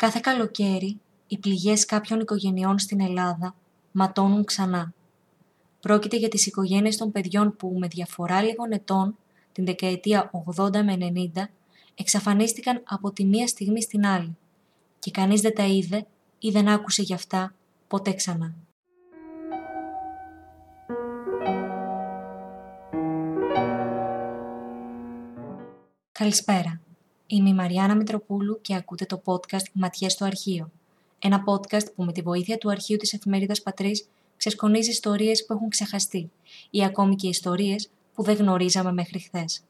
Κάθε καλοκαίρι, οι πληγές κάποιων οικογενειών στην Ελλάδα ματώνουν ξανά. Πρόκειται για τις οικογένειες των παιδιών που με διαφορά λίγων ετών, την δεκαετία 80 με 90, εξαφανίστηκαν από τη μία στιγμή στην άλλη και κανείς δεν τα είδε ή δεν άκουσε γι' αυτά ποτέ ξανά. Καλησπέρα. Είμαι η Μαριάννα Μητροπούλου και ακούτε το podcast «Ματιές στο αρχείο». Ένα podcast που με τη βοήθεια του αρχείου της εφημερίδας Πατρίς ξεσκονίζει ιστορίες που έχουν ξεχαστεί ή ακόμη και ιστορίες που δεν γνωρίζαμε μέχρι χθες.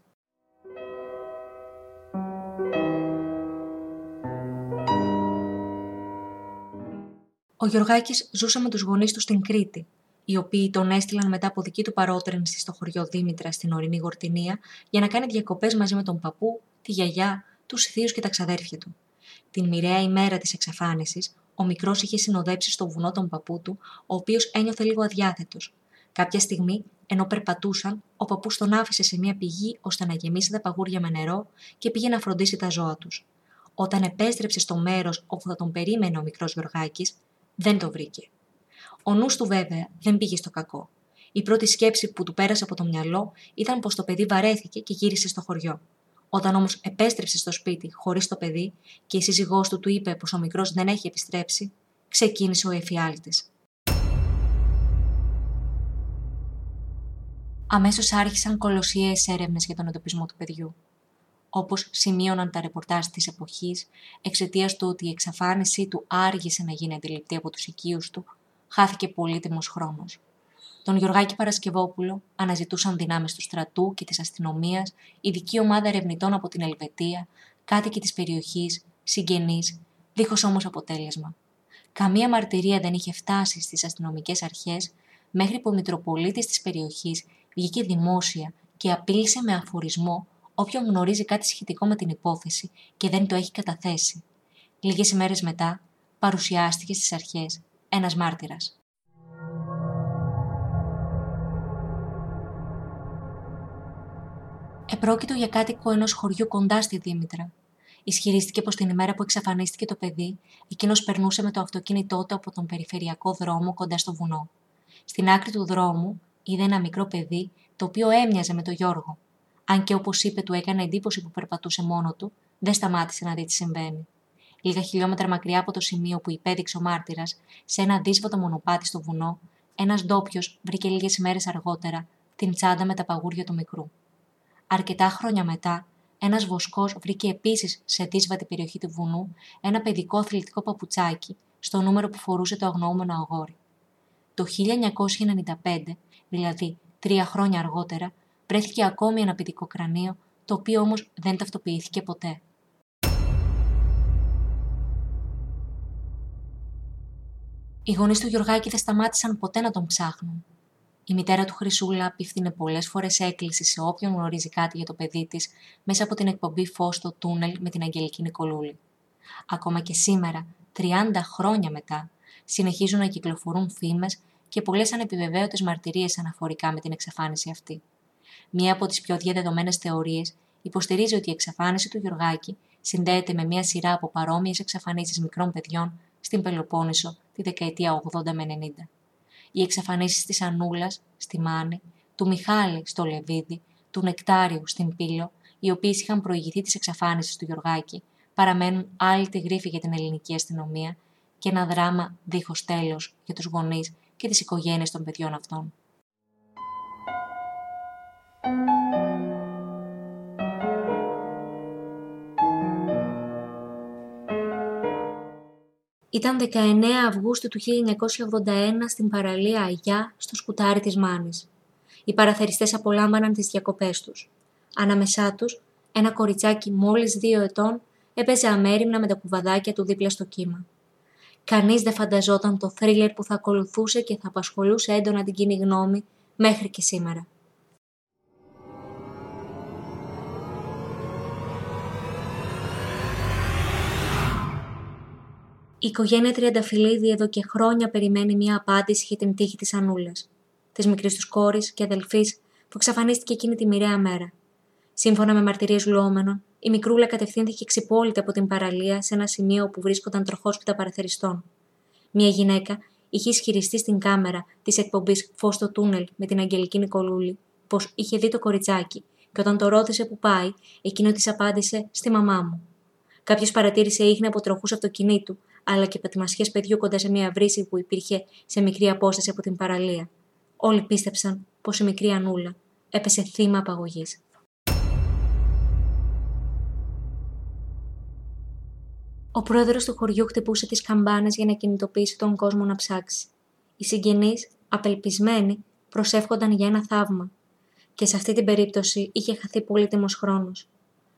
Ο Γιωργάκης ζούσε με τους γονείς του στην Κρήτη, οι οποίοι τον έστειλαν μετά από δική του παρότρινση στο χωριό Δήμητρα στην ορεινή Γορτινία για να κάνει διακοπές μαζί με τον παππού, τη γιαγιά, τους θείου και τα ξαδέρφια του. Την μοιραία ημέρα της εξαφάνισης, ο μικρός είχε συνοδέψει στο βουνό τον παππού του, ο οποίος ένιωθε λίγο αδιάθετος. Κάποια στιγμή, ενώ περπατούσαν, ο παππούς τον άφησε σε μια πηγή ώστε να γεμίσει τα παγούρια με νερό και πήγε να φροντίσει τα ζώα τους. Όταν επέστρεψε στο μέρος όπου θα τον περίμενε ο μικρός Γιωργάκη, δεν το βρήκε. Ο νους του βέβαια δεν πήγε στο κακό. Η πρώτη σκέψη που του πέρασε από το μυαλό ήταν πως το παιδί βαρέθηκε και γύρισε στο χωριό. Όταν όμως επέστρεψε στο σπίτι χωρίς το παιδί και η σύζυγός του του είπε πως ο μικρός δεν έχει επιστρέψει, ξεκίνησε ο εφιάλτης. Αμέσως άρχισαν κολοσιαίε έρευνες για τον εντοπισμό του παιδιού. Όπως σημείωναν τα ρεπορτάζ της εποχής, εξαιτίας του ότι η εξαφάνισή του άργησε να γίνει αντιληπτή από τους οικείους του, χάθηκε πολύτιμος χρόνος. Τον Γιωργάκη Παρασκευόπουλο αναζητούσαν δυνάμεις του στρατού και της αστυνομίας, ειδική ομάδα ερευνητών από την Ελβετία, κάτοικοι της περιοχής, συγγενείς, δίχως όμως αποτέλεσμα. Καμία μαρτυρία δεν είχε φτάσει στις αστυνομικές αρχές μέχρι που ο Μητροπολίτης της περιοχής βγήκε δημόσια και απείλησε με αφορισμό όποιον γνωρίζει κάτι σχετικό με την υπόθεση και δεν το έχει καταθέσει. Λίγες ημέρες μετά παρουσιάστηκε στις αρχές ένας μάρτυρας. Επρόκειτο για κάτοικο ενός χωριού κοντά στη Δήμητρα. Ισχυρίστηκε πως την ημέρα που εξαφανίστηκε το παιδί, εκείνος περνούσε με το αυτοκίνητό του από τον περιφερειακό δρόμο κοντά στο βουνό. Στην άκρη του δρόμου είδε ένα μικρό παιδί, το οποίο έμοιαζε με τον Γιώργο. Αν και όπως είπε, του έκανε εντύπωση που περπατούσε μόνο του, δεν σταμάτησε να δει τι συμβαίνει. Λίγα χιλιόμετρα μακριά από το σημείο που υπέδειξε ο μάρτυρας, σε ένα δύσβατο μονοπάτι στο βουνό, ένας ντόπιος βρήκε λίγες ημέρες αργότερα την τσάντα με τα παγούρια του μικρού. Αρκετά χρόνια μετά, ένας βοσκός βρήκε επίσης σε δύσβατη περιοχή του βουνού ένα παιδικό αθλητικό παπουτσάκι στο νούμερο που φορούσε το αγνοούμενο αγόρι. Το 1995, δηλαδή τρία χρόνια αργότερα, βρέθηκε ακόμη ένα παιδικό κρανίο, το οποίο όμως δεν ταυτοποιήθηκε ποτέ. Οι γονείς του Γιωργάκη δεν σταμάτησαν ποτέ να τον ψάχνουν. Η μητέρα του Χρυσούλα απίφθινε πολλές φορές έκκληση σε όποιον γνωρίζει κάτι για το παιδί της μέσα από την εκπομπή Φως στο τούνελ με την Αγγελική Νικολούλη. Ακόμα και σήμερα, 30 χρόνια μετά, συνεχίζουν να κυκλοφορούν φήμες και πολλές ανεπιβεβαίωτες μαρτυρίες αναφορικά με την εξαφάνιση αυτή. Μία από τις πιο διαδεδομένες θεωρίες υποστηρίζει ότι η εξαφάνιση του Γιωργάκη συνδέεται με μία σειρά από παρόμοιες εξαφανίσεις μικρών παιδιών στην Πελοπόννησο τη δεκαετία 80 με 90 οι εξαφανίσεις της Ανούλας στη Μάνη, του Μιχάλη στο Λεβίδι, του Νεκτάριου στην Πύλο, οι οποίοι είχαν προηγηθεί της εξαφάνισης του Γιωργάκη, παραμένουν άλλη τη γρήφη για την ελληνική αστυνομία και ένα δράμα δίχως τέλος για τους γονείς και τις οικογένειες των παιδιών αυτών. Ήταν 19 Αυγούστου του 1981 στην παραλία Αγιά, στο σκουτάρι της Μάνης. Οι παραθεριστές απολάμβαναν τις διακοπές τους. Ανάμεσά τους, ένα κοριτσάκι μόλις δύο ετών έπαιζε αμέριμνα με τα κουβαδάκια του δίπλα στο κύμα. Κανείς δεν φανταζόταν το θρίλερ που θα ακολουθούσε και θα απασχολούσε έντονα την κοινή γνώμη μέχρι και σήμερα. Η οικογένεια Τριανταφυλλίδη εδώ και χρόνια περιμένει μια απάντηση για την τύχη της Ανούλας, της μικρής τους κόρης και αδελφής που εξαφανίστηκε εκείνη τη μοιραία μέρα. Σύμφωνα με μαρτυρίες λουόμενων, η μικρούλα κατευθύνθηκε ξυπόλυτα από την παραλία σε ένα σημείο όπου βρίσκονταν τροχόσπιτα παραθεριστών. Μια γυναίκα είχε ισχυριστεί στην κάμερα της εκπομπής Φως στο τούνελ με την Αγγελική Νικολούλη πως είχε δει το κοριτσάκι και όταν το ρώτησε που πάει, εκείνο της απάντησε στη μαμά μου. Κάποιος παρατήρησε ίχνη από τροχούς αυτοκινήτου, αλλά και πατημασιέ παιδιού κοντά σε μια βρύση που υπήρχε σε μικρή απόσταση από την παραλία. Όλοι πίστεψαν πως η μικρή Ανούλα έπεσε θύμα απαγωγής. Ο πρόεδρος του χωριού χτυπούσε τις καμπάνες για να κινητοποιήσει τον κόσμο να ψάξει. Οι συγγενείς, απελπισμένοι, προσεύχονταν για ένα θαύμα. Και σε αυτή την περίπτωση είχε χαθεί πολύτιμος χρόνος.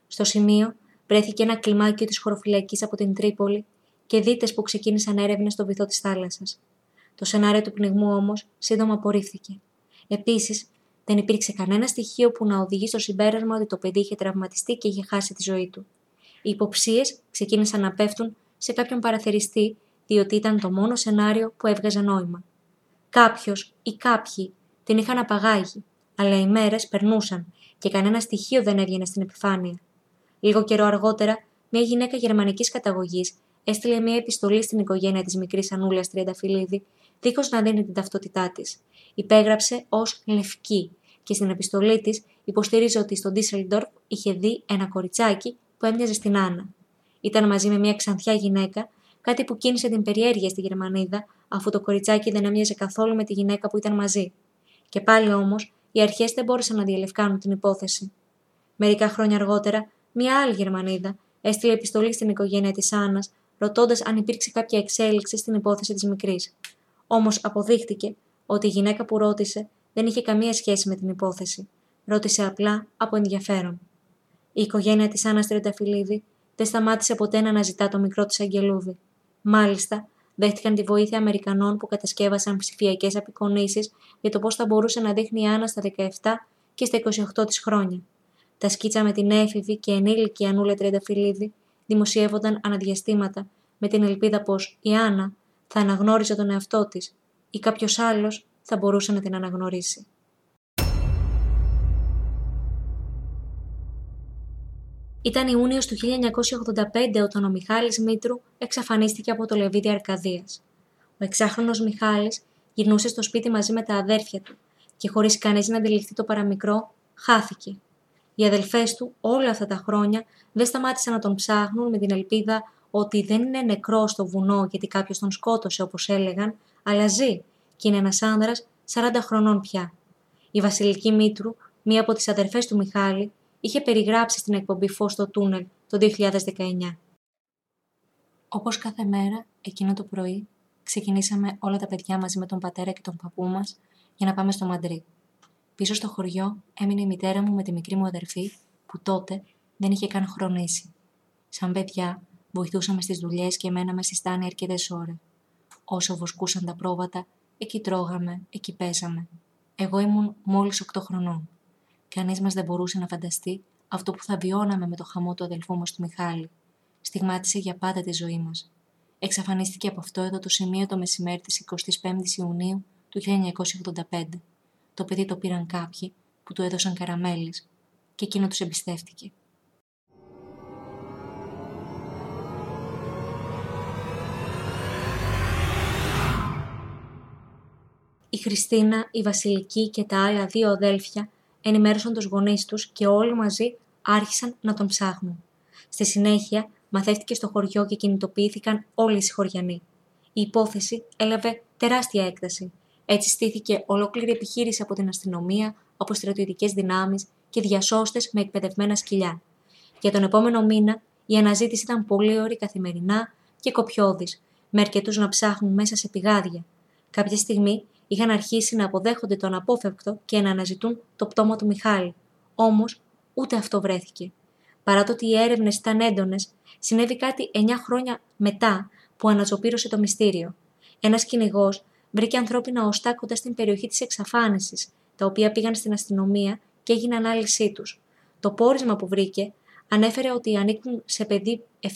Στο σημείο βρέθηκε ένα κλιμάκιο της χωροφυλακής από την Τρίπολη και δίτε που ξεκίνησαν έρευνες στο βυθό της θάλασσας. Το σενάριο του πνιγμού όμως σύντομα απορρίφθηκε. Επίσης, δεν υπήρξε κανένα στοιχείο που να οδηγεί στο συμπέρασμα ότι το παιδί είχε τραυματιστεί και είχε χάσει τη ζωή του. Οι υποψίες ξεκίνησαν να πέφτουν σε κάποιον παραθεριστή, διότι ήταν το μόνο σενάριο που έβγαζε νόημα. Κάποιος ή κάποιοι την είχαν απαγάγει, αλλά οι μέρες περνούσαν και κανένα στοιχείο δεν έβγαινε στην επιφάνεια. Λίγο καιρό αργότερα, μια γυναίκα γερμανικής καταγωγής έστειλε μια επιστολή στην οικογένεια της μικρής Ανούλας Τριανταφυλλίδη, δίχως να δίνει την ταυτότητά της. Υπέγραψε ως Λευκή και στην επιστολή της υποστήριζε ότι στο Ντίσσελντορφ είχε δει ένα κοριτσάκι που έμοιαζε στην Άννα. Ήταν μαζί με μια ξανθιά γυναίκα, κάτι που κίνησε την περιέργεια στη Γερμανίδα, αφού το κοριτσάκι δεν έμοιαζε καθόλου με τη γυναίκα που ήταν μαζί. Και πάλι όμως, οι αρχές δεν μπόρεσαν να διαλευκάνουν την υπόθεση. Μερικά χρόνια αργότερα, μια άλλη Γερμανίδα έστειλε επιστολή στην οικογένεια της Άννας, ρωτώντας αν υπήρξε κάποια εξέλιξη στην υπόθεση της μικρής. Όμως αποδείχτηκε ότι η γυναίκα που ρώτησε δεν είχε καμία σχέση με την υπόθεση. Ρώτησε απλά από ενδιαφέρον. Η οικογένεια της Άννας Τριανταφυλλίδη δεν σταμάτησε ποτέ να αναζητά το μικρό της Αγγελούδη. Μάλιστα, δέχτηκαν τη βοήθεια Αμερικανών που κατασκεύασαν ψηφιακές απεικονίσεις για το πώς θα μπορούσε να δείχνει η Άννα στα 17 και στα 28 της χρόνια. Τα σκίτσα με την έφηβη και ενήλικη Ανούλα Τριανταφυλλίδη δημοσιεύονταν αναδιαστήματα με την ελπίδα πως η Άννα θα αναγνώριζε τον εαυτό της ή κάποιος άλλος θα μπορούσε να την αναγνωρίσει. Ήταν Ιούνιος του 1985 όταν ο Μιχάλης Μήτρου εξαφανίστηκε από το Λεβίδι Αρκαδίας. Ο εξάχρονος Μιχάλης γυρνούσε στο σπίτι μαζί με τα αδέρφια του και χωρίς κανείς να αντιληφθεί το παραμικρό, χάθηκε. Οι αδελφές του όλα αυτά τα χρόνια δεν σταμάτησαν να τον ψάχνουν με την ελπίδα ότι δεν είναι νεκρό στο βουνό γιατί κάποιος τον σκότωσε όπως έλεγαν, αλλά ζει και είναι ένας άνδρας 40 χρονών πια. Η Βασιλική Μήτρου, μία από τις αδερφές του Μιχάλη, είχε περιγράψει στην εκπομπή Φως στο τούνελ το 2019. Όπως κάθε μέρα, εκείνο το πρωί, ξεκινήσαμε όλα τα παιδιά μαζί με τον πατέρα και τον παππού μας για να πάμε στο Μαντρί. Πίσω στο χωριό έμεινε η μητέρα μου με τη μικρή μου αδερφή, που τότε δεν είχε καν χρονίσει. Σαν παιδιά, βοηθούσαμε στις δουλειές και μέναμε στη στάνη αρκετές ώρες. Όσο βοσκούσαν τα πρόβατα, εκεί τρώγαμε, εκεί πέσαμε. Εγώ ήμουν μόλις 8 χρονών. Κανείς μας δεν μπορούσε να φανταστεί αυτό που θα βιώναμε με το χαμό του αδελφού μας του Μιχάλη. Στιγμάτισε για πάντα τη ζωή μας. Εξαφανίστηκε από αυτό εδώ το σημείο το μεσημέρι της 25η Ιουνίου του 1985. Το παιδί το πήραν κάποιοι που του έδωσαν καραμέλες και εκείνο τους εμπιστεύτηκε. Η Χριστίνα, η Βασιλική και τα άλλα δύο αδέλφια ενημέρωσαν τους γονείς τους και όλοι μαζί άρχισαν να τον ψάχνουν. Στη συνέχεια μαθεύτηκε στο χωριό και κινητοποιήθηκαν όλοι οι συγχωριανοί. Η υπόθεση έλαβε τεράστια έκταση. Έτσι στήθηκε ολόκληρη επιχείρηση από την αστυνομία, από στρατιωτικές δυνάμεις και διασώστες με εκπαιδευμένα σκυλιά. Για τον επόμενο μήνα η αναζήτηση ήταν πολύ ωρη καθημερινά και κοπιώδης, με αρκετούς να ψάχνουν μέσα σε πηγάδια. Κάποια στιγμή είχαν αρχίσει να αποδέχονται τον απόφευκτο και να αναζητούν το πτώμα του Μιχάλη. Όμως, ούτε αυτό βρέθηκε. Παρά το ότι οι έρευνες ήταν έντονες, συνέβη κάτι 9 χρόνια μετά που αναζωπήρωσε το μυστήριο. Ένας κυνηγός βρήκε ανθρώπινα οστά κοντά στην περιοχή της εξαφάνισης, τα οποία πήγαν στην αστυνομία και έγινε ανάλυση τους. Το πόρισμα που βρήκε ανέφερε ότι ανήκουν σε παιδί 7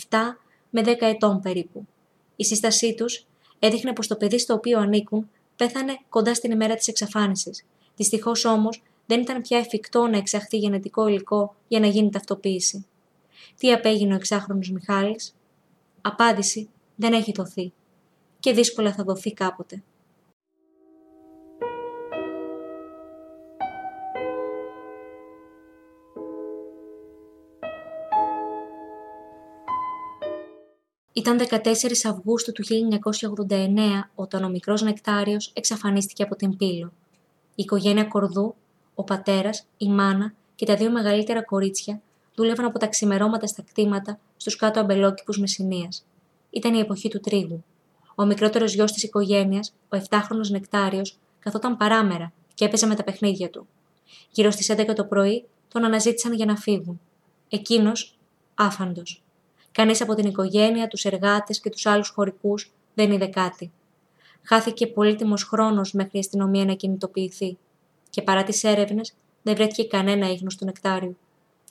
με 10 ετών περίπου. Η σύστασή τους έδειχνε πως το παιδί στο οποίο ανήκουν πέθανε κοντά στην ημέρα της εξαφάνισης. Δυστυχώς όμως δεν ήταν πια εφικτό να εξαχθεί γενετικό υλικό για να γίνει ταυτοποίηση. Τι απέγινε ο εξάχρονος Μιχάλης; Απάντηση δεν έχει δοθεί και δύσκολα θα δοθεί κάποτε. Ήταν 14 Αυγούστου του 1989 όταν ο μικρός Νεκτάριος εξαφανίστηκε από την Πύλο. Η οικογένεια Κορδού, ο πατέρας, η μάνα και τα δύο μεγαλύτερα κορίτσια δούλευαν από τα ξημερώματα στα κτήματα στους κάτω αμπελόκηπους Μεσσηνίας. Ήταν η εποχή του τρίγου. Ο μικρότερος γιος της οικογένειας, ο 7χρονος Νεκτάριος, καθόταν παράμερα και έπαιζε με τα παιχνίδια του. Γύρω στις 11 το πρωί τον αναζήτησαν για να φύγουν. Εκείνος, άφαντος. Κανείς από την οικογένεια, τους εργάτες και τους άλλους χωρικούς δεν είδε κάτι. Χάθηκε πολύτιμος χρόνος μέχρι η αστυνομία να κινητοποιηθεί και παρά τις έρευνες δεν βρέθηκε κανένα ίχνος του νεκτάριου.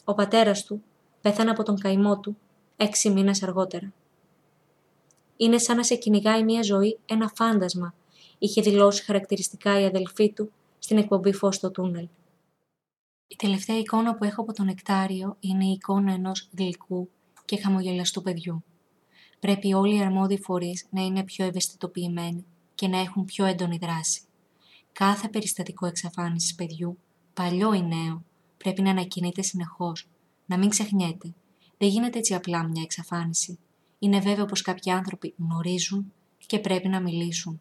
Ο πατέρας του πέθανε από τον καημό του έξι μήνες αργότερα. Είναι σαν να σε κυνηγάει μια ζωή ένα φάντασμα, είχε δηλώσει χαρακτηριστικά η αδελφή του στην εκπομπή Φως στο τούνελ. Η τελευταία εικόνα που έχω από τον νεκτάριο είναι η εικόνα ενός γλυκού και χαμογελαστού παιδιού. Πρέπει όλοι οι αρμόδιοι φορείς να είναι πιο ευαισθητοποιημένοι και να έχουν πιο έντονη δράση. Κάθε περιστατικό εξαφάνισης παιδιού, παλιό ή νέο, πρέπει να ανακοινείται συνεχώς. Να μην ξεχνιέται. Δεν γίνεται έτσι απλά μια εξαφάνιση. Είναι βέβαιο πως κάποιοι άνθρωποι γνωρίζουν και πρέπει να μιλήσουν.